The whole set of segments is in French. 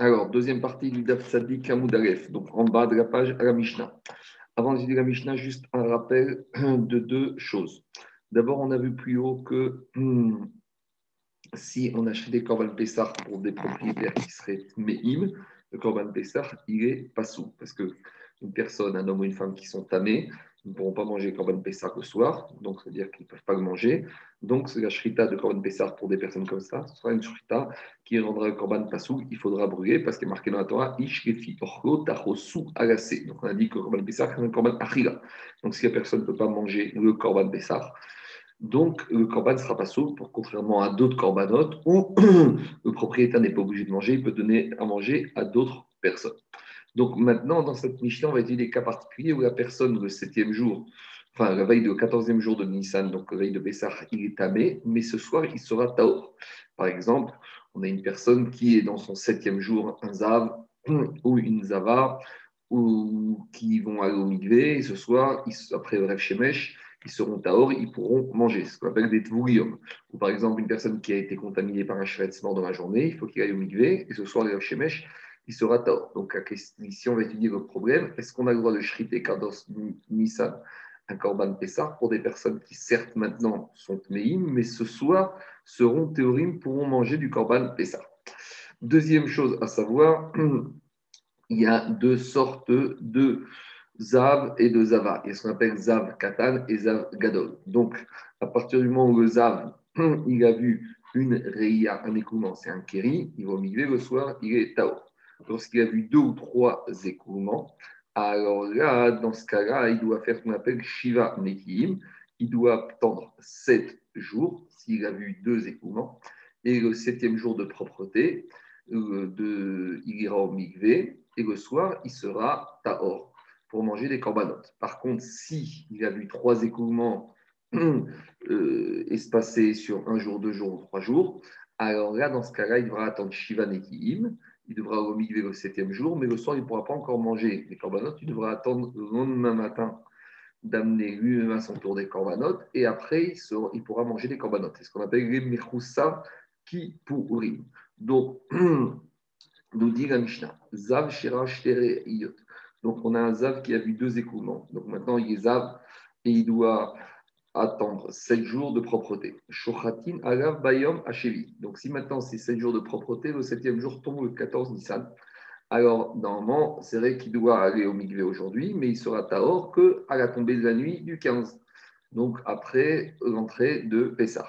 Alors, deuxième partie du Daf Sadi Kamoudalef, donc en bas de la page à la Mishnah. Avant de dire la Mishnah, juste un rappel de deux choses. D'abord, on a vu plus haut que hmm, si on achète des Corban Pessar pour des propriétaires qui seraient Me'im, le Corban Pessar, il est pas sous. Parce que une personne, un homme ou une femme qui sont tamés, ne pourront pas manger Corban Pessar le soir, donc c'est-à-dire qu'ils ne peuvent pas le manger. Donc, la shrita de Corban Pessar pour des personnes comme ça. Ce sera une shrita qui rendra le Corban Passou. Il faudra brûler parce qu'il est marqué dans la Torah Ishkefi Orko Tachosu Agase. Donc, on a dit que le Corban Pessar, c'est un Corban Achila. Donc, si la personne ne peut pas manger le Corban Pessar, donc le Corban ne sera pas souple, pour contrairement à d'autres Corbanotes où le propriétaire n'est pas obligé de manger, il peut donner à manger à d'autres personnes. Donc maintenant, dans cette Mishnah, on va étudier des cas particuliers où la personne, le septième jour, enfin la veille de 14e jour de Nissan, donc la veille de Bessar, il est tamé, mais ce soir, il sera taor. Par exemple, on a une personne qui est dans son septième jour, un zav ou une zava, ou qui vont aller au migvé, et ce soir, après le rêve shemesh, ils seront taor, ils pourront manger, ce qu'on appelle des tvourium. Ou par exemple, une personne qui a été contaminée par un mort dans la journée, il faut qu'il aille au migvé, et ce soir, le shemesh, il sera tort. Donc, ici, on va étudier le problème. Est-ce qu'on a le droit de shriter Kados Nissan, un Korban Pessah, pour des personnes qui, certes, maintenant sont Meim, mais ce soir seront théorim, pourront manger du Korban Pessah Deuxième chose à savoir, il y a deux sortes de Zav et de Zava. Il y a ce qu'on appelle Zav Katan et Zav Gadol. Donc, à partir du moment où le Zav, il a vu une Reia, un écoulement, c'est un Keri, il va au milieu le soir, il est Tao lorsqu'il a vu deux ou trois écoulements, alors là, dans ce cas-là, il doit faire ce qu'on appelle Shiva Nekiim. Il doit attendre sept jours s'il a vu deux écoulements. Et le septième jour de propreté, euh, il ira au Mikvé. Et le soir, il sera Tahor pour manger des corbanotes. Par contre, si il a vu trois écoulements euh, espacés sur un jour, deux jours ou trois jours, alors là, dans ce cas-là, il devra attendre Shiva Nekiim il devra remigrer le septième jour, mais le soir, il ne pourra pas encore manger les corbanotes. Il devra attendre le lendemain matin d'amener lui-même à son tour des corbanotes, et après, il, pourra manger des corbanotes. C'est ce qu'on appelle les mechoussa qui pourrit. Donc, nous dit la Mishnah, Zav Shirash Iyot. Donc, on a un Zav qui a vu deux écoulements. Donc, maintenant, il est Zav et il doit attendre 7 jours de propreté. Shochatin alav bayom achevi. Donc si maintenant c'est 7 jours de propreté, le 7e jour tombe le 14 Nissan. Alors normalement, c'est vrai qu'il doit aller au Migvé aujourd'hui, mais il sera taor que à la tombée de la nuit du 15. Donc après l'entrée de Pessah.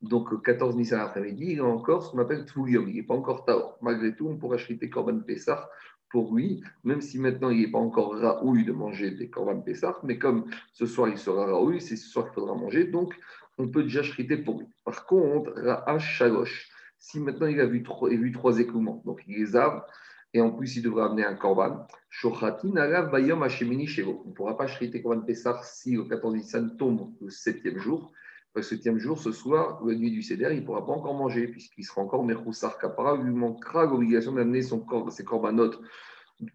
Donc, le 14 Nissan après-midi, il a encore ce qu'on appelle Tvoulium. Il n'est pas encore Taor. Malgré tout, on pourra acheter Corban Pessah pour lui, même si maintenant il n'est pas encore raoui de manger des corban Pessah, mais comme ce soir il sera raoui, c'est ce soir qu'il faudra manger, donc on peut déjà shriter pour lui. Par contre, Ra'ash Shalosh, si maintenant il a vu, trois, vu trois donc il les a, et en plus il devra amener un korban, Shochatin Alav Bayom Shelo. On ne pourra pas shriter korban Pessah si le 14 Nissan tombe le septième jour, le septième jour, ce soir, la nuit du Seder, il ne pourra pas encore manger, puisqu'il sera encore Mechoussar Kapara, lui manquera l'obligation d'amener son corps, ses corbanotes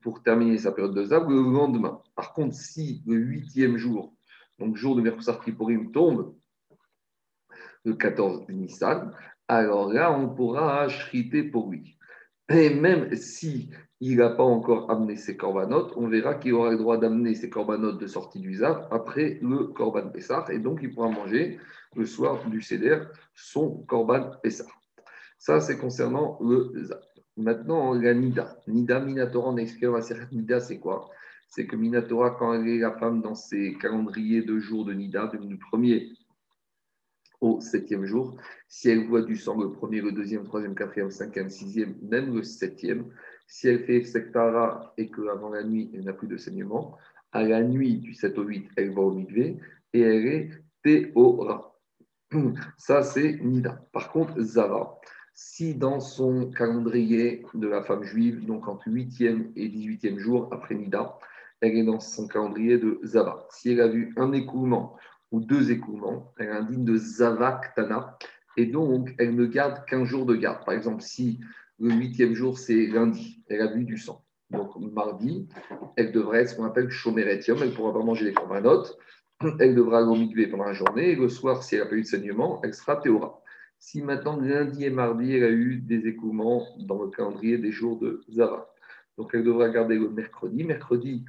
pour terminer sa période de Zab le lendemain. Par contre, si le huitième jour, donc jour de Mechoussar Kipporim, tombe le 14 Nissan, alors là, on pourra shriter pour lui. Et même si il n'a pas encore amené ses corbanotes, on verra qu'il aura le droit d'amener ses corbanotes de sortie du Zav après le corban Pessah, et donc il pourra manger le soir du Seder son Korban Pessah. Ça, c'est concernant le Zav. Maintenant, la Nida. Nida, Minatora, on a dans la Nida, c'est quoi? C'est que Minatora, quand elle est la femme dans ses calendriers de jours de Nida, du premier au septième jour, si elle voit du sang le premier, le deuxième, troisième, quatrième, cinquième, sixième, même le septième, si elle fait Sektara et qu'avant la nuit, elle n'a plus de saignement, à la nuit du 7 au 8, elle va au Mikvé et elle est Théora. Ça, c'est Nida. Par contre, Zava, si dans son calendrier de la femme juive, donc entre 8e et 18e jour après Nida, elle est dans son calendrier de Zava. Si elle a vu un écoulement ou deux écoulements, elle indigne de Zava Ktana, et donc elle ne garde qu'un jour de garde. Par exemple, si le huitième jour, c'est lundi, elle a vu du sang. Donc mardi, elle devrait être ce qu'on appelle chomeretium, elle ne pourra pas manger les corbanotes, elle devra aller pendant la journée et le soir, si elle n'a pas eu de saignement, elle sera théora. Si maintenant lundi et mardi, elle a eu des écoulements dans le calendrier des jours de Zara. Donc elle devra garder le mercredi. Mercredi,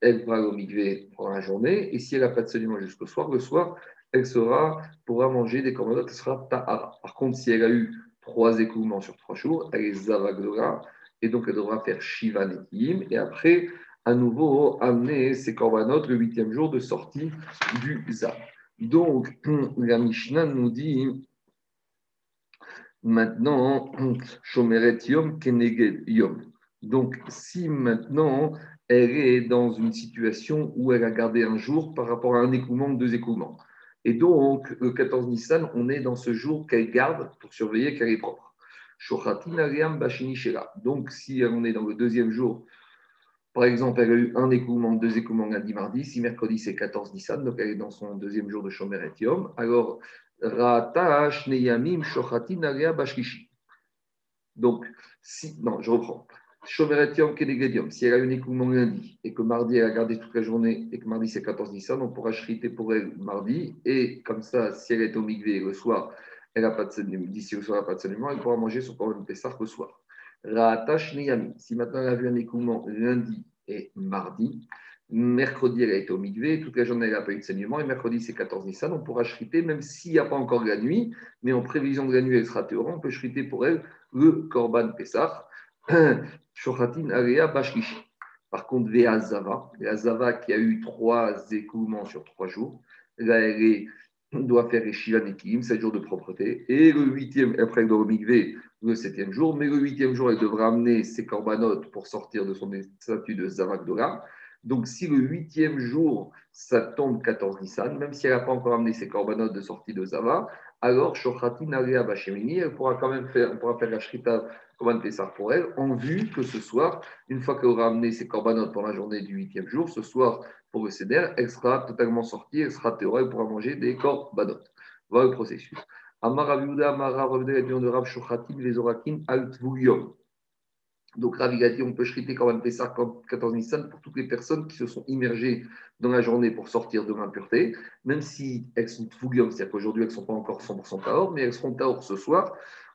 elle va au migvé pendant la journée. Et si elle n'a pas de saignement jusqu'au soir, le soir, elle sera, pourra manger des commandants, elle sera ta'ara. Par contre, si elle a eu trois écoulements sur trois jours, elle est zavagdora. Et donc, elle devra faire Shiva Netim. Et après, à nouveau, amener ses corbanotes le huitième jour de sortie du Zav. Donc, la Mishnah nous dit maintenant, Shomeret Yom Keneged Yom. Donc, si maintenant elle est dans une situation où elle a gardé un jour par rapport à un écoulement ou deux écoulements. Et donc, le 14 Nissan, on est dans ce jour qu'elle garde pour surveiller qu'elle est propre. Donc, si on est dans le deuxième jour, par exemple, elle a eu un écoulement, deux écoulements lundi, mardi. Si mercredi, c'est 14 Nissan, donc elle est dans son deuxième jour de Shomer et Yom. Alors, Ratash Neyamim Shochatin Bashkishi. Donc, si, non, je reprends. Si elle a un écoulement lundi et que mardi elle a gardé toute la journée et que mardi c'est 14 Nissan, on pourra chriter pour elle mardi. Et comme ça, si elle est au migvé le soir, elle n'a pas de. D'ici le soir, elle n'a pas de saignement, elle pourra manger son corban de Pessah le soir. Si maintenant elle a vu un écoulement lundi et mardi, mercredi elle a été au migvé, toute la journée elle n'a pas eu de saignement et mercredi c'est 14 Nissan, on pourra chriter même s'il n'y a pas encore la nuit, mais en prévision de la nuit elle sera on peut chriter pour elle le corban Pessah. Shochatin Area Bashkishi. Par contre, Veazava, Veazava qui a eu trois écoulements sur trois jours, là, elle doit faire Shiva Nekim, sept jours de propreté, et le huitième, après elle doit le septième jour, mais le huitième jour, elle devra amener ses corbanotes pour sortir de son statut de Zavak Dora. Donc, si le huitième jour, ça tombe 14 Nissan, même si elle n'a pas encore amené ses corbanotes de sortie de Zava, alors Shochatin Area Bashemini, elle pourra quand même faire, on pourra faire la Shrita Korban Pessar pour elle, en vue que ce soir, une fois qu'elle aura amené ses corbanotes pour la journée du huitième jour, ce soir, pour le Seder, elle sera totalement sortie, elle sera théorique, elle pourra manger des corbanotes. Voilà le processus. Amar Aviuda, Amara, de Rav Shochatim, les Orakim, Alt donc, Ravi on peut chriter quand même Pessah 14 Nissan pour toutes les personnes qui se sont immergées dans la journée pour sortir de l'impureté, même si elles sont fouguium, c'est-à-dire qu'aujourd'hui elles ne sont pas encore 100% taor, mais elles seront taor ce soir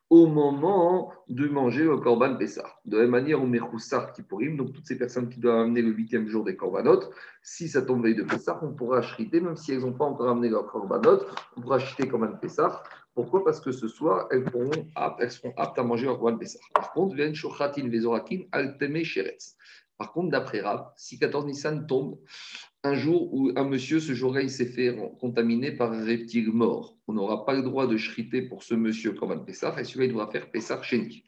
au moment de manger le korban Pessah. De la même manière, on met Roussar qui pourrime, donc toutes ces personnes qui doivent amener le huitième jour des corbanotes, si ça tombe veille de Pessah, on pourra chriter, même si elles n'ont pas encore amené leur korbanot, on pourra chriter un Pessah pourquoi? Parce que ce soir, elles, pourront, seront aptes à manger leur Korban Pessah. Par contre, Par contre, d'après Rav, si 14 Nissan tombe un jour où un monsieur, ce jour-là, il s'est fait contaminer par un reptile mort, on n'aura pas le droit de chriter pour ce monsieur Korban Pessah, et celui-là, il devra faire Pessah Sheni.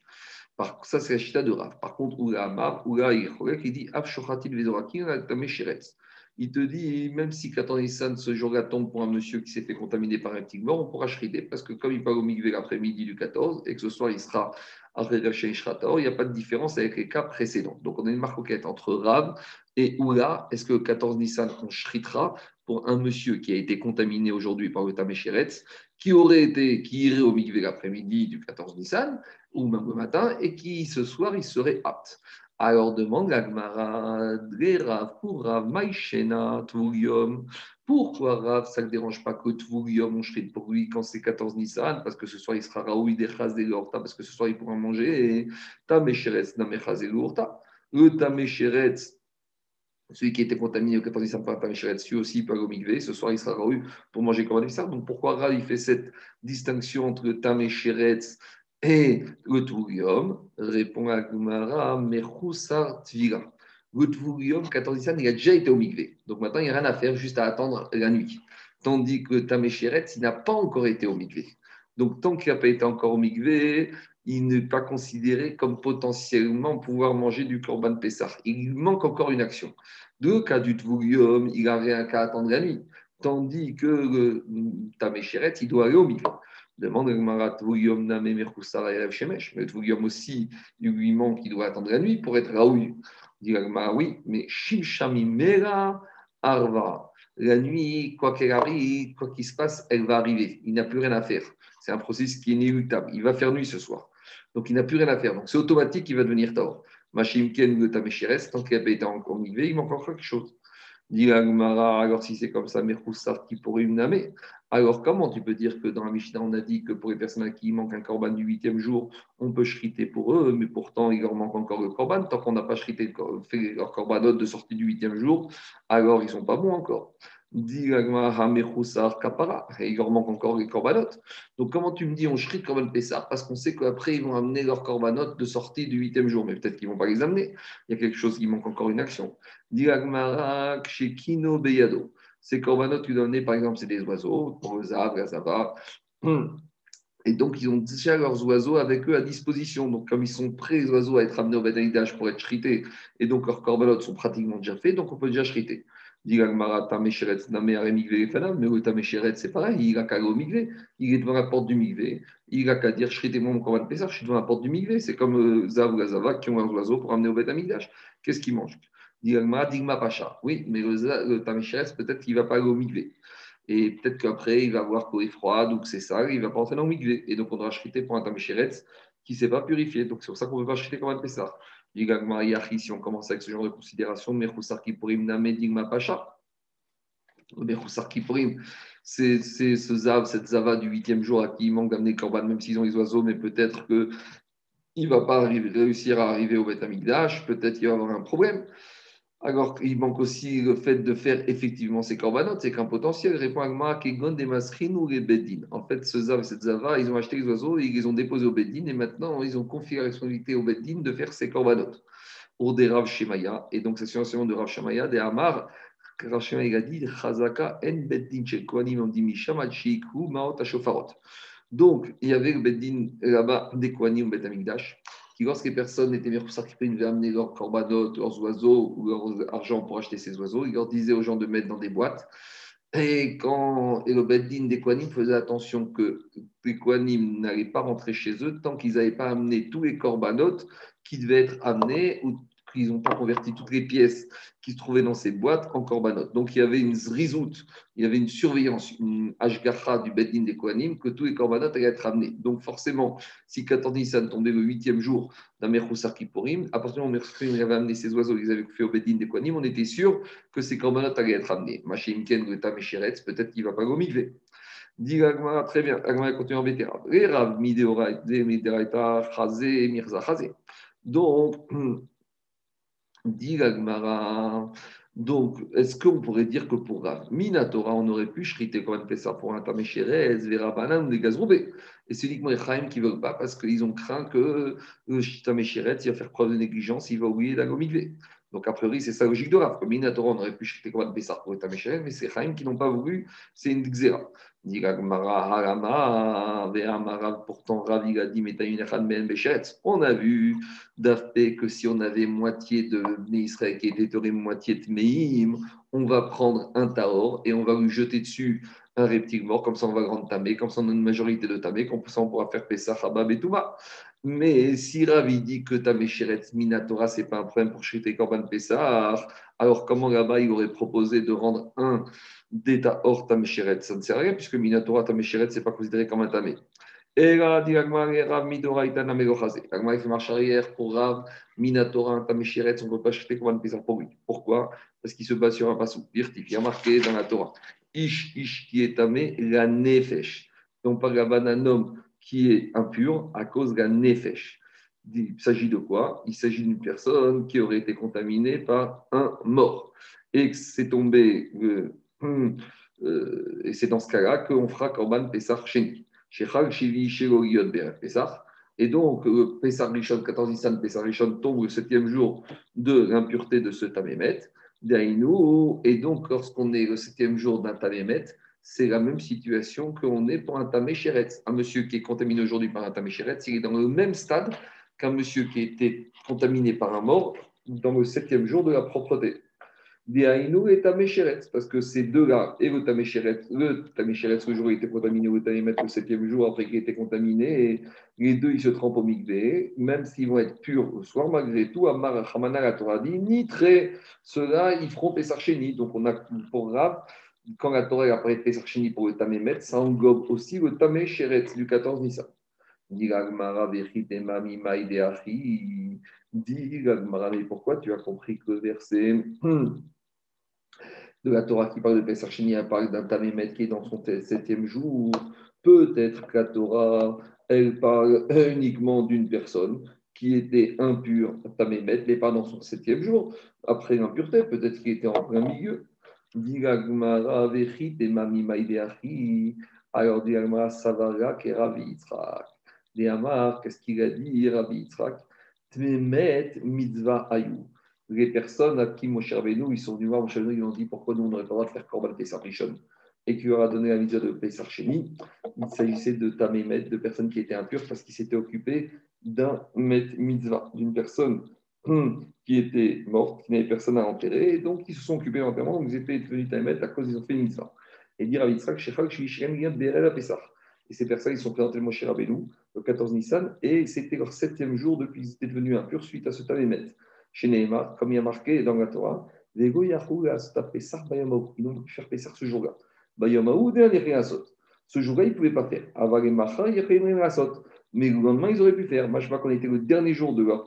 Ça, c'est la chita de Rav. Par contre, Oula Amar, Oula il dit Av Shochatin Vezorakin, Altame Sheretz il te dit, même si 14 Nissan ce jour-là tombe pour un monsieur qui s'est fait contaminer par un petit mort, on pourra shriter parce que comme il part au migvé l'après-midi du 14 et que ce soir il sera après il n'y a pas de différence avec les cas précédents. Donc on a une marquette entre Rav et Oula. Est-ce que 14 Nissan on shritera pour un monsieur qui a été contaminé aujourd'hui par le Taméchéretz, qui aurait été, qui irait au migvé l'après-midi du 14 Nissan ou même le matin et qui ce soir il serait apte? Alors demande l'Agmara, Rav, pour Rav, Maïchena. Pourquoi Rav, ça ne dérange pas que Tvurium, on chrite pour lui quand c'est 14 Nissan Parce que ce soir, il sera Raoui Dechaz de l'Orta, parce que ce soir, il pourra manger. Et Tamesheretz, Namechaz de l'Orta. Le Tamesheretz, celui qui était contaminé au 14 Nissan par Tamesheretz, lui aussi, peut aller Ce soir, il sera Raoui pour manger comme un Donc pourquoi Rav, il fait cette distinction entre le le Tvurium répond à Gumara, Mechusar Tvira. Le Tvurium, 14 Nissan, il a déjà été au. Donc maintenant, il n'y a rien à faire, juste à attendre la nuit. Tandis que Tamesheret, il n'a pas encore été au. Donc tant qu'il n'a pas été encore au il n'est pas considéré comme potentiellement pouvoir manger du Korban Pessah. Il manque encore une action. Deux cas du Tvurium, il n'a rien qu'à attendre la nuit. Tandis que le Tamesheret, il doit aller au Mikvé. Demande à Tvugiyom Name Merkusara Erev Shemesh. Mais Tvugiyom aussi, il lui manque, il doit attendre la nuit pour être Raoui. Dit oui, mais Shimshami Mera Arva. La nuit, quoi qu'elle arrive, quoi qu'il se passe, elle va arriver. Il n'a plus rien à faire. C'est un processus qui est inéluctable. Il va faire nuit ce soir. Donc il n'a plus rien à faire. Donc c'est automatique qu'il va devenir Taor. Machim Ken le Tamesheres, tant qu'il n'a pas été encore il manque encore quelque chose. Dit alors si c'est comme ça, Merkoussar qui pourrait une alors comment tu peux dire que dans la Mishnah, on a dit que pour les personnes à qui il manque un corban du huitième jour, on peut chriter pour eux, mais pourtant il leur manque encore le corban. Tant qu'on n'a pas chrité, fait leur corbanot de sortie du huitième jour, alors ils ne sont pas bons encore. Dit kapara, il leur manque encore les corbanotes. Donc, comment tu me dis on shrite Korban Pessah Parce qu'on sait qu'après, ils vont amener leurs corbanotes de sortie du huitième jour, mais peut-être qu'ils ne vont pas les amener. Il y a quelque chose qui manque encore une action. Dit chez Kino Beyado. Ces corbanotes tu dois amener, par exemple, c'est des oiseaux, zav, la Et donc, ils ont déjà leurs oiseaux avec eux à disposition. Donc, comme ils sont prêts, les oiseaux, à être amenés au Bedaïdage pour être shrités, et donc leurs corbanotes sont pratiquement déjà faits, donc on peut déjà shriter. Mais le Tamesheret, c'est pareil, il a qu'à aller au Migvé, il est devant la porte du Migvé, il a qu'à dire Shrit et mon Korban Pessah, je suis devant la porte du Migvé, c'est comme euh, Zav ou Gazava qui ont un oiseau pour amener au Beth Qu'est-ce qu'ils mangent Dit Gagmara, Digma Pacha, oui, mais le, le Tamesheret, peut-être qu'il ne va pas aller au Migvé. Et peut-être qu'après, il va voir qu'il est froid, donc c'est ça, il ne va pas entrer dans le Migvé. Et donc, on doit shriter pour un Tamesheret qui ne s'est pas purifié. Donc, c'est pour ça qu'on ne peut pas shriter Pessah. Si on commence avec ce genre de considération, Mechoussar Kipurim Pacha. Mechoussar Kipurim, c'est ce Zav, cette Zava du huitième jour à qui il manque d'amener Korban, même s'ils ont les oiseaux, mais peut-être qu'il ne va pas réussir à arriver au Beth Amikdash, peut-être qu'il va avoir un problème. Alors, il manque aussi le fait de faire effectivement ces corbanotes, c'est qu'un potentiel répond à Kegon des Masrin ou les Bedin. En fait, ce Zav cette Zava, ils ont acheté les oiseaux et ils les ont déposés au Bedin et maintenant ils ont confié la responsabilité au Bedin de faire ces corbanotes. Pour des Rav Shemaya, et donc c'est sur de Rav Shemaya, des Amar, Rav Shemaya a dit Chazaka en Bedin chez Kohanim, on dit Misham al Maot Ashofarot. Donc, il y avait le Bedin là-bas des Kohanim, Bet Amikdash lorsque les personnes étaient qui devaient amener leurs corbanotes, leurs oiseaux ou leur argent pour acheter ces oiseaux, il leur disait aux gens de mettre dans des boîtes. Et quand et le Beddin des faisait attention que les Kohanim n'allaient pas rentrer chez eux tant qu'ils n'avaient pas amené tous les corbanotes qui devaient être amenés ou qu'ils n'ont pas converti toutes les pièces qui se trouvaient dans ces boîtes en corbanotes. Donc il y avait une zrizout, il y avait une surveillance, une ashgacha du Beddin des que tous les corbanotes allaient être amenés. Donc forcément, si Katan tombait le huitième jour d'un Merchoussar à partir du moment où il avait amené ses oiseaux qu'ils avaient fait au Beddin des on était sûr que ces corbanotes allaient être amenés. Machéimken, Geta, Mesheretz, peut-être qu'il ne va pas gomigver. Dit très bien, Agmara continue en vétéran. Donc, Dit Donc, est-ce qu'on pourrait dire que pour Rav Minatora, on aurait pu shriter comme un ça pour un Tameshérez, Vera ou des Gazroubé Et c'est uniquement les Chaim qui ne veulent pas parce qu'ils ont craint que le Tameshérez, il va faire preuve de négligence, il va oublier d'agomigvé. Donc, a priori, c'est ça la logique de Rav. Comme Minatora, on aurait pu shriter comme un Pessah pour un Tameshérez, mais c'est Chaim qui n'ont pas voulu, c'est une Xéra. Pourtant, Ravi a dit On a vu d'Afpé que si on avait moitié de Israël qui était moitié de Meim, on va prendre un Taor et on va lui jeter dessus un reptile mort, comme ça on va grande tamé, comme ça on a une majorité de tamé, comme ça on pourra faire Pessah, Habab et Touma. Mais si Ravi dit que Tamé Minatora, ce n'est pas un problème pour chriter Korban Pessah, alors comment là-bas il aurait proposé de rendre un d'État hors Tamesheret. Ça ne sert à rien puisque Minatora Tamesheret, ce n'est pas considéré comme un Tamé. Et là, dit Rav Midora Itana Melochazé. Agma, il fait marche arrière pour Rav Minatora Tamesheret, on ne peut pas acheter un Pessah pour lui. Pourquoi? Parce qu'il se base sur un passou. Il y a marqué dans la Torah Ish, Ish qui est tamé, la Nefesh. Donc, par un homme qui est impur à cause de la Nefesh. Il s'agit de quoi? Il s'agit d'une personne qui aurait été contaminée par un mort et c'est tombé euh, Hmm. Euh, et c'est dans ce cas-là qu'on fera Korban Pesach Sheni. Et donc, euh, Pesach Rishon, 14 Nissan, Pesach Rishon tombe le septième jour de l'impureté de ce Tamémet. Et donc, lorsqu'on est le septième jour d'un Tamémet, c'est la même situation qu'on est pour un Tamé Un monsieur qui est contaminé aujourd'hui par un Tamé il est dans le même stade qu'un monsieur qui a été contaminé par un mort dans le septième jour de la propreté. Parce que ces deux-là, et le Taméchéret, le Taméchéret, ce jour, il était contaminé, le Tamémet, le septième jour, après qu'il était contaminé, et les deux, ils se trempent au Migvé, même s'ils vont être purs le soir, malgré tout, Amar Hamana la Torah dit, ni très, ceux-là, ils feront Pessarchéni. Donc, on a pour grave, quand la Torah a parlé de Pessarchéni pour le Tamémet, ça englobe aussi le Taméchéret du 14 Nissan. Dit mais pourquoi tu as compris que le verset. de la Torah qui parle de Pesach Sheni, elle parle d'un Tamémet qui est dans son septième jour? Peut-être que la Torah, elle parle uniquement d'une personne qui était impure, Tamémet, mais pas dans son septième jour. Après l'impureté, peut-être qu'il était en plein milieu. Alors, dit Savara, qui est Ravi Yitzhak. qu'est-ce qu'il a dit, Ravi Yitzhak? Mitzvah ayou les personnes à qui Moshe Rabbeinu, ils sont venus voir Moshe Rabbeinu, ils ont dit pourquoi nous, on n'aurait pas le droit de faire Korban Pessah Rishon et qui leur a donné la mitzvah de Pessah Sheni? Il s'agissait de Tamémet, de personnes qui étaient impures parce qu'ils s'étaient occupés d'un mitzvah, d'une personne qui était morte, qui n'avait personne à enterrer, et donc ils se sont occupés d'enterrement, donc ils étaient devenus Tamémet à cause ils ont fait une mitzvah. Et dire à Yitzhak, Shechak, Shishien, Berel Pessah. Et ces personnes, ils sont présentés Moshe Rabbeinu le 14 Nissan, et c'était leur septième jour depuis qu'ils étaient devenus impurs suite à ce Tamémet chez Neymar, comme il y a marqué dans la Torah, ils n'ont pas pu faire Pessar ce jour-là. Ce jour-là, ils ne pouvaient pas faire. Mais le lendemain, ils auraient pu faire. Vois qu'on était le dernier jour de là.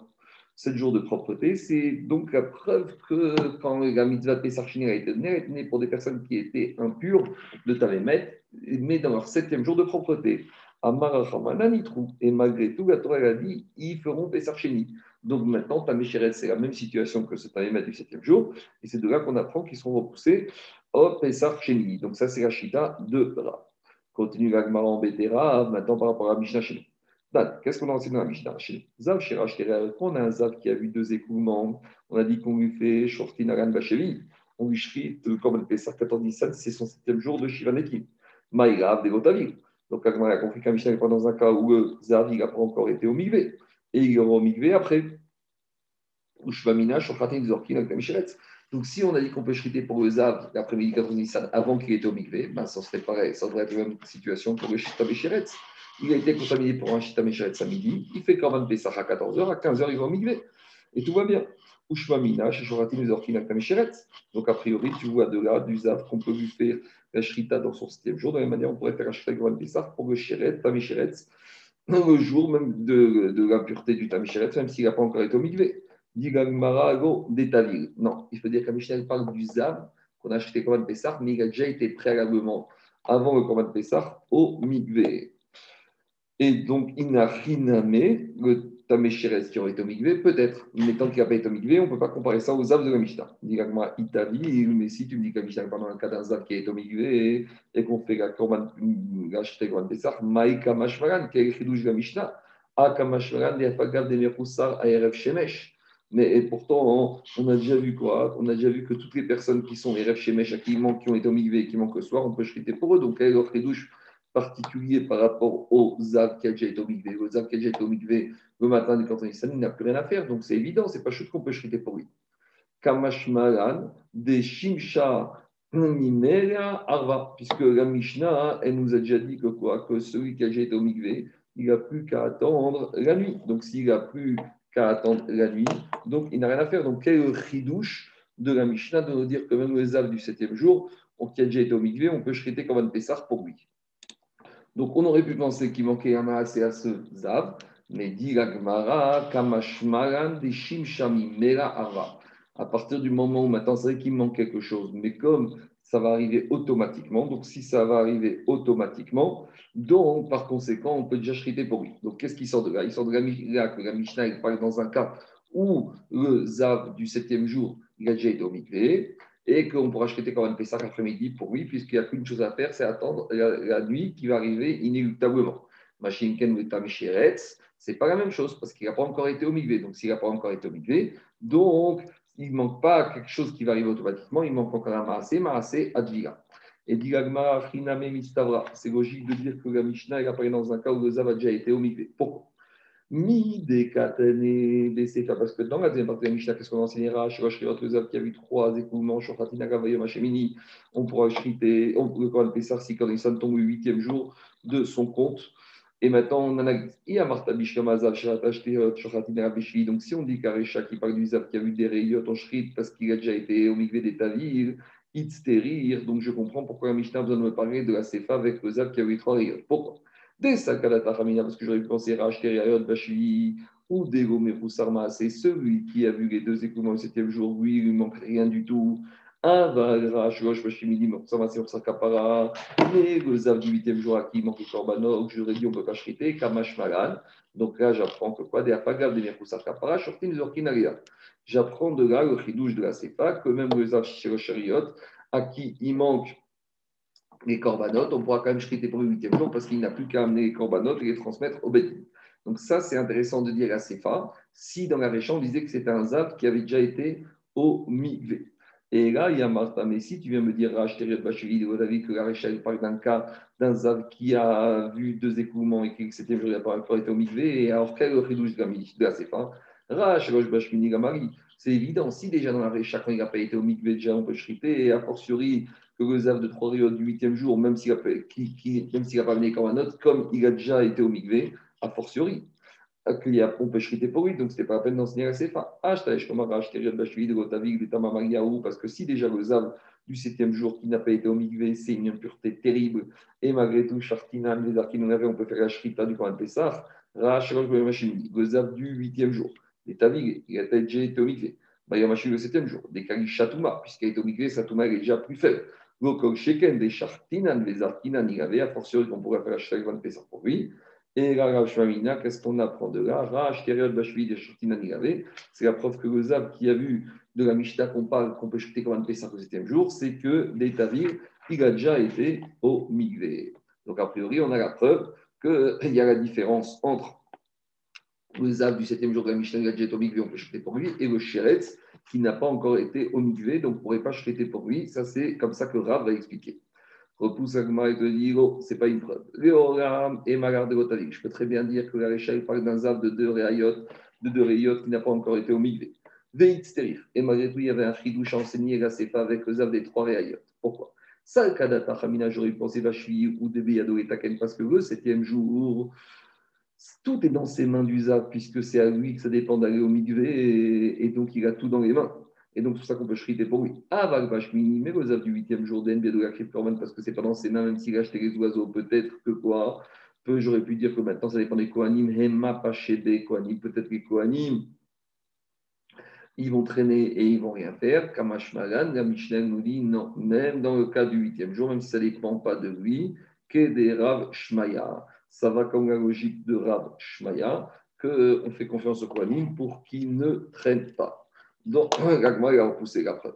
7 jours de propreté, c'est donc la preuve que quand la mitzvah Pessar a été donnée, elle était pour des personnes qui étaient impures de Tavémet, mais dans leur septième jour de propreté. Et malgré tout, la Torah a dit ils feront Pessar donc maintenant, Taméchéret, c'est la même situation que ce Tamémet du septième jour. Et c'est de là qu'on apprend qu'ils seront repoussés au Pessah Sheni. Donc ça, c'est la Shita de Rav. Continue l'Agmara en Bétéra, maintenant par rapport à Mishnah. Qu'est-ce qu'on a enseigné dans la Mishnah? Zav Shirash on a un Zav qui a vu deux écoulements. On a dit qu'on lui fait Shortin Aran Bachevi. On lui shrit comme le Pessah 14 c'est son septième jour de Shivaneki. Maïrav Devotavik. Donc, Agmara a compris qu'un Mishnah n'est pas dans un cas où le Zav n'a pas encore été au Migvé et il y aura au mikvé après. Donc, si on a dit qu'on peut chriter pour le Zav l'après-midi 4 avant qu'il était au mikvé, ben, ça serait pareil. Ça devrait être la même situation pour le Shita Mesheretz. Il a été contaminé pour un Shita Mesheretz à midi. Il fait quand même Pessah à 14h. À 15h, il va au mikvé. Et tout va bien. Donc, a priori, tu vois de là, du Zav, qu'on peut lui faire la Shrita dans son septième jour. De la même manière, on pourrait faire un Shrita Grand Pessah pour le Sheret, Tamesheretz le jour même de, de l'impureté du Tamicheret, même s'il n'a pas encore été au Mikvé. Non, il faut dire que parle du Zav qu'on a acheté comme Pessah, mais il a déjà été préalablement, avant le Korban Pessah, au Mikvé. Et donc, il n'a rien le Tamesheres qui aurait été au Migvé, peut-être, mais tant qu'il n'a pas été au Migvé, on ne peut pas comparer ça aux Zav de la Mishnah. Dit Itavi, mais si tu me dis que la Mishnah, pendant un cas d'un Zav qui est au Migvé et, qu'on fait la Korban, la Korban Pessah, Maïka Mashmaran, qui est écrit de la Mishnah, Aka Mashmaran, Yafagav de Meroussar, Aerev Shemesh. Mais et pourtant, on a déjà vu quoi On a déjà vu que toutes les personnes qui sont Erev Shemesh, qui, manquent, qui ont été au Migvé qui manquent le soir, on peut chriter pour eux. Donc, quelle est leur douche particulier par rapport au Zav qui a déjà été au Mikvé. Le Zav qui a déjà été au Mikvé le matin du canton il n'a plus rien à faire. Donc c'est évident, c'est pas chose qu'on peut chriter pour lui. Kamashmalan, des Shimsha Arva, puisque la Mishnah, elle nous a déjà dit que quoi? Que celui qui a déjà été au Mikvé, il n'a plus qu'à attendre la nuit. Donc s'il n'a plus qu'à attendre la nuit, donc il n'a rien à faire. Donc quel est le chidouche de la Mishnah de nous dire que même le Zav du septième jour, qui a déjà été au Mikvé, on peut chriter comme un Pessar pour lui. Donc on aurait pu penser qu'il manquait un assez à ce Zav, mais dit la Kamashmaran de Shimshami Mera Ava. À partir du moment où maintenant c'est vrai qu'il manque quelque chose, mais comme ça va arriver automatiquement, donc si ça va arriver automatiquement, donc par conséquent on peut déjà chriter pour lui. Donc qu'est-ce qui sort de là? Il sort de là que la Mishnah parle dans un cas où le Zav du septième jour, il a déjà été au et qu'on pourra acheter comme un Pessah après-midi pour lui, puisqu'il n'y a qu'une chose à faire, c'est attendre la, nuit qui va arriver inéluctablement. Machinken ou ce n'est pas la même chose, parce qu'il n'a pas encore été au. Donc, s'il n'a pas encore été au donc il ne manque pas quelque chose qui va arriver automatiquement, il manque encore un Maasé, Maasé Advira. Et Dilagma, Hiname Mistavra, c'est logique de dire que la Mishnah est apparaît dans un cas où le Zav a déjà été au. Pourquoi? Mi décatané, parce que dans la deuxième partie de la Mishnah, qu'est-ce qu'on enseignera? Chez Rosh qui a eu trois écoulements, Shochatina Gavayom Hashemini, on pourra chriter, on pourra le Pessar si quand il tombe le huitième jour de son compte. Et maintenant, on analyse. Il y a Martha Bishkamazav, Shochatina Bishli. Donc, si on dit qu'Arecha qui parle du Zav qui a eu des rayons en shrit parce qu'il a déjà été au Mikvé des Tavir, Itzterir, donc je comprends pourquoi la Mishnah a besoin de me parler de la Sefa avec le Zav qui a eu trois rayons. Pourquoi? Des parce que j'aurais pu penser racheter Rayot Bachili ou Dego Sarma, c'est celui qui a vu les deux écoulements le septième jour, lui, il ne manque rien du tout. ça va sur sa capara, mais le zav du huitième jour à qui il manque le korbanot, j'aurais dit on peut pas chriter, kamash malan. Donc là, j'apprends que quoi Des apagav de mirkusa capara, shortin zorkin J'apprends de là le chidouche de la sefa, que même le zav à qui il manque les corbanotes, on pourra quand même chriter pour le huitième jour parce qu'il n'a plus qu'à amener les corbanotes et les transmettre au bédin. Donc ça, c'est intéressant de dire à Sefa, si dans la récha, on disait que c'était un zav qui avait déjà été au migvé. Et là, il y a Martha, mais si tu viens me dire, Rachtériot Bachili, vous avez que la récha parle d'un cas d'un zav qui a vu deux écoulements et que c'était jour, n'a pas encore été au migvé, et alors quel est le ridouche de la Sefa? Rach, Rosh Bachmini Gamari. C'est évident, si déjà dans la récha, quand il n'a pas été au migvé, déjà on peut chriter, et a fortiori que le zav de trois rayons du huitième jour, même s'il n'a pas, venu comme un autre, comme il a déjà été au migvé, a fortiori qu'il y a on peut chriter pour lui, donc ce n'était pas la peine d'enseigner la Sefa. Ah, parce que si déjà le Zav du septième jour qui n'a pas été au migvé, c'est une impureté terrible, et malgré tout, Chartinan, les arcs avait, on peut faire la Shrita du Koran Pessah, le Zav du huitième jour, les Tavig, il a déjà été au migvé. Bayamashi le septième jour, des Kali Shatouma, puisqu'il est au migvé, Satouma est déjà plus faible. Des Chartinan, les Arkinan, il avait, a fortiori qu'on pourrait faire la Koran Pessah pour lui. Et la Rav qu'est-ce qu'on apprend de là? Rach, c'est la preuve que le Zav qui a vu de la Mishnah qu'on parle, qu'on peut jeter comme un Pessah au septième jour, c'est que l'Étavir, il a déjà été au Migvé. Donc, a priori, on a la preuve qu'il y a la différence entre le Zav du septième jour de la Mishnah, au Migvé, on peut jeter pour lui, et le Sheretz, qui n'a pas encore été au Migvé, donc on ne pourrait pas jeter pour lui. Ça, c'est comme ça que Rav va expliquer repousse Agma et te dit oh, c'est pas une preuve. Léoram et Magar de Je peux très bien dire que la Récha parle d'un Zav de deux Réayot, de deux Réayot qui n'a pas encore été au Migvé. Veit Stérif. Et malgré tout, il y avait un chidouche enseigné c'est pas avec le Zav des trois Réayot. Pourquoi? Sal Kadata Hamina, j'aurais pensé Vachi ou de Beyado et Taken, parce que le septième jour, tout est dans ses mains du Zav, puisque c'est à lui que ça dépend d'aller au Migvé, et, et donc il a tout dans les mains. Et donc, c'est pour ça qu'on peut chriter pour lui. Aval Bashmini, mais vous avez du huitième jour d'En, de la parce que c'est pas dans ses mains, même s'il a acheté les oiseaux, peut-être que quoi Peu, j'aurais pu dire que maintenant, ça dépend des Kohanim. Hema des Kohanim, peut-être les Kohanim, ils vont traîner et ils vont rien faire. Kamash Malan, la nous dit non, même dans le cas du huitième jour, même si ça ne dépend pas de lui, que des Rav Shmaya. Ça va comme la logique de Rav Shmaya, qu'on euh, fait confiance aux Kohanim pour qu'ils ne traînent pas. Donc, Gagma, il a repoussé la preuve.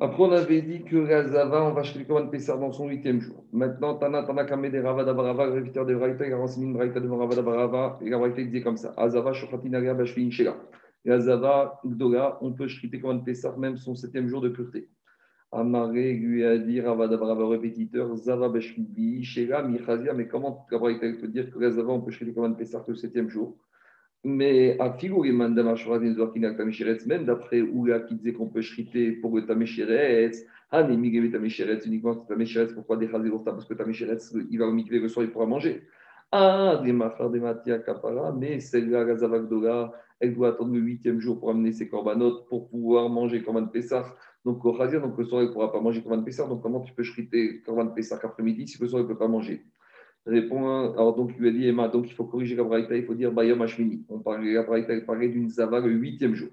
Après, on avait dit que Razava, on va acheter le commande Pessar dans son huitième jour. Maintenant, Tana, Tana, Kame de Ravada Barava, le réviteur de Vraita, il a renseigné une Barava, et la disait comme ça Azava, Shochatinaria, Bashvin, Shela. Et Azava, Gdola, on peut chriter commande Pessar même son septième jour de pureté. Amaré lui a dit Ravada Barava, répétiteur, Zava, Bashvin, Shela, Michazia, mais comment la Vraita peut dire que Razava, on peut chriter commande Pessar le septième jour? Mais à Figou, même d'après Oula qui disait qu'on peut chriter pour le Tameshiretz, ah, mais Tameshiretz, uniquement Tameshiretz, pourquoi des Khazirota Parce que Tameshiretz, il va au mikvé le soir, il pourra manger. Ah, des Machar, des Matia, Kapara, mais celle-là, Gazavagdola, elle doit attendre le huitième jour pour amener ses corbanotes pour pouvoir manger Korban Pessah. Donc, au Khazir, donc le soir, il ne pourra pas manger Korban Pessah. Donc, comment tu peux chriter Korban Pessah après-midi si le soir, il ne peut pas manger? Répond, alors donc il lui a dit Emma, donc il faut corriger la braïta, il faut dire Bayom Hashmini. On parlait, la braïta, il parlait d'une Zava le huitième jour.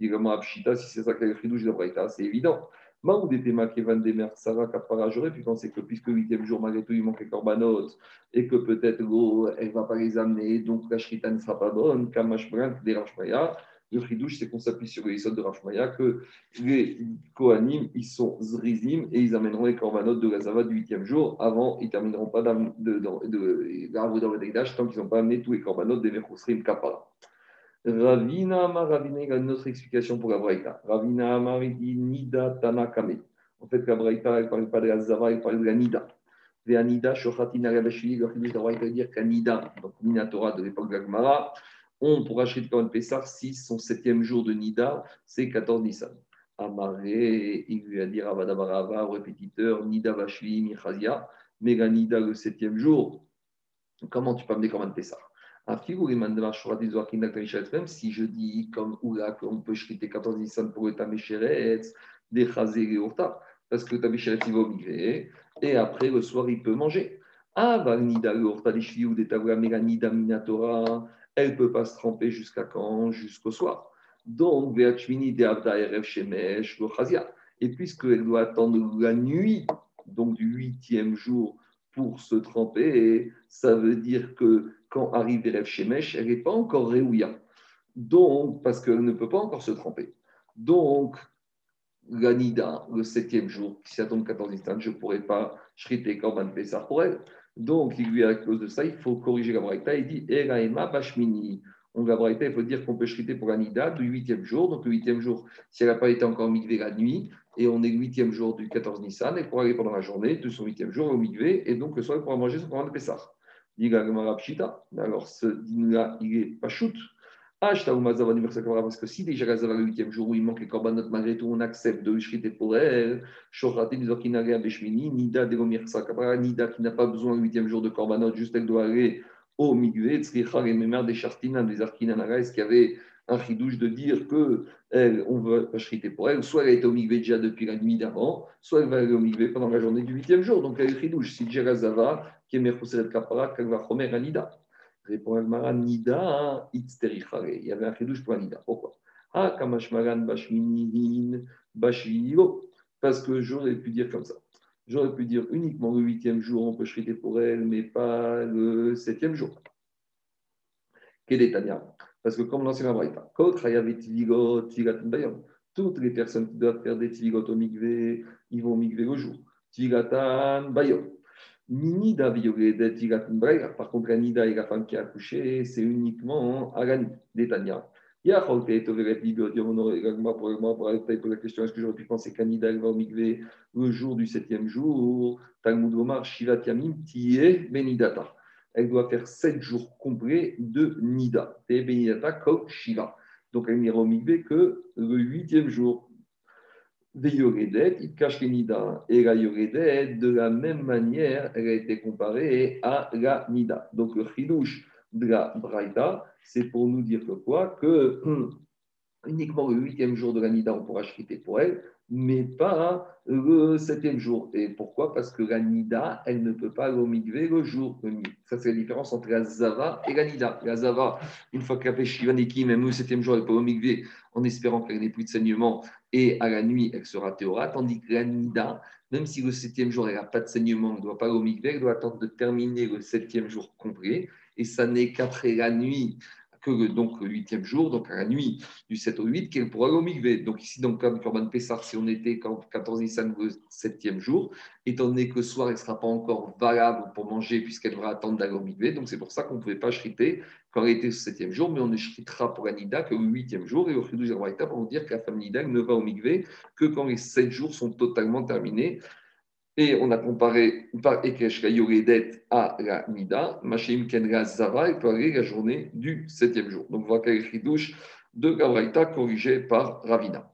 Il dit Abshita, si c'est ça qu'elle est de la braïta, c'est évident. Maoud était Kevan Demer Sarah Kapara, j'aurais pu penser que puisque le huitième jour, malgré tout, il manque les corbanotes et que peut-être elle ne va pas les amener, donc la Shrita ne sera pas bonne, Kamash Rashmaya. Le chidouche, c'est qu'on s'appuie sur les de Rafmaya, que les Kohanim, ils sont zrizim et ils amèneront les korbanot de Gazava du huitième jour. Avant, ils ne termineront pas l'arbre de, de, tant qu'ils n'ont pas amené tous les korbanot des Mechosrim Kapara. Ravina Amar, Ravina, il a une autre explication pour la Braïta. Ravina Amar, il dit Nida Tanakame. En fait, la Braïta, elle ne parle pas de la Zava, elle parle de la Nida. Veanida, Shochatina Rabashvili, le chidouche de la Braïta dire qu'Anida, donc Minatora de l'époque de la on pourra acheter Korban Pessar si son septième jour de Nida, c'est 14 Nissan. Amaré, il lui a dit Ravadabarava, au répétiteur, Nida Vashvi, Michazia, Mega Nida le septième jour. Comment tu peux amener Korban Pessar même si je dis comme Oula qu'on peut chriter 14 Nissan pour le Tamesheret, des Chazé et parce que le Tamesheret il va migrer, et après le soir il peut manger. Ah, Nida le Urta des ou des Mega Nida Minatora, elle ne peut pas se tremper jusqu'à quand Jusqu'au soir. Donc, et puisqu'elle doit attendre la nuit, donc du huitième jour, pour se tremper, ça veut dire que quand arrive Erev Shemesh, elle n'est pas encore Réouya. Donc, parce qu'elle ne peut pas encore se tremper. Donc, la Nida, le septième jour, si ça tombe 14 instants, je ne pourrais pas shriter Korban Pessah pour elle. Donc, il lui, à cause de ça, il faut corriger la Braïta. Il dit Eraema Bashmini. On Braïta, il faut dire qu'on peut shriter pour la Nida du huitième jour. Donc, le huitième jour, si elle n'a pas été encore migvée la nuit, et on est le huitième jour du 14 Nissan, et pour aller pendant la journée de son huitième jour au migvé, et donc le soir, il pourra manger son Korban Pessah. Dit Alors, ce dîner-là, il est pas shoot parce que si déjà le huitième jour où il manque les corbanotes, malgré tout, on accepte de shriter pour elle, Nida Nida qui n'a pas besoin le huitième jour de corbanote, juste elle doit aller au migvé, Tzricha, et des Chartinan, des Arkinanarais, qui avait un chidouche de dire que elle, on veut shriter pour elle, soit elle a été au migvé déjà depuis la nuit d'avant, soit elle va aller au migvé pendant la journée du huitième jour. Donc elle est chidouche. Si Djerazava, qui est Merchoset Kapara, qu'elle va chomer Nida. Répond Agmara, Nida, Itzterichare. Il y avait un chidouche pour Nida. Pourquoi? Ah, Kamashmaran, Bashminihin, Bashvinilo. Parce que j'aurais pu dire comme ça. J'aurais pu dire uniquement le huitième jour, on peut chriter pour elle, mais pas le septième jour. Kedetania. Parce que comme l'ancien Abraïta, toutes les personnes qui doivent faire des tivigot au migvé, ils vont migver au jour. Tigatan bayom. Nida Par contre, la nida et la femme qui a accouché, c'est uniquement à la détania. Il y a pour la question est-ce que j'aurais pu penser qu'Anida va au migvé le jour du septième jour Talmud Omar Shivat Yamim Tiye Benidata. Elle doit faire sept jours complets de Nida. Et Benidata Kok Shiva. Donc elle n'ira au migvé que le huitième jour. Veyoredet, il. Et la Yoredet, de la même manière, elle a été comparée à la Nida. Donc le chidouche de la Braïda, c'est pour nous dire que quoi? Que uniquement le huitième jour de la Nida, on pourra chriter pour elle, mais pas le septième jour. Et pourquoi? Parce que la Nida, elle ne peut pas l'omigver le jour. Ça, c'est la différence entre la Zava et la Nida. La Zava, une fois qu'elle fait Shivaneki, même le septième jour, elle peut l'omigver en espérant qu'elle n'ait plus de saignement. Et à la nuit, elle sera théora. Tandis que la Nida, même si le septième jour, elle n'a pas de saignement, elle ne doit pas l'omigver, elle doit attendre de terminer le septième jour complet. Et ça n'est qu'après la nuit que donc le huitième jour, donc à la nuit du 7 au 8, qu'elle pourra aller Donc ici, donc, comme Corban Pessar, si on était 14 Nissan le septième jour, étant donné que soir, elle ne sera pas encore valable pour manger puisqu'elle devra attendre d'aller au Donc c'est pour ça qu'on ne pouvait pas shriter quand elle était le septième jour, mais on ne shritera pour la Nida que le huitième jour. Et au Khidou pour dire que la femme Nida ne va au migvé que quand les sept jours sont totalement terminés. Et on a comparé par Ekesh Yoredet à la Mida, Machim Kenra Zava, et aller la journée du septième jour. Donc douche de Gabraïta corrigé par Ravina.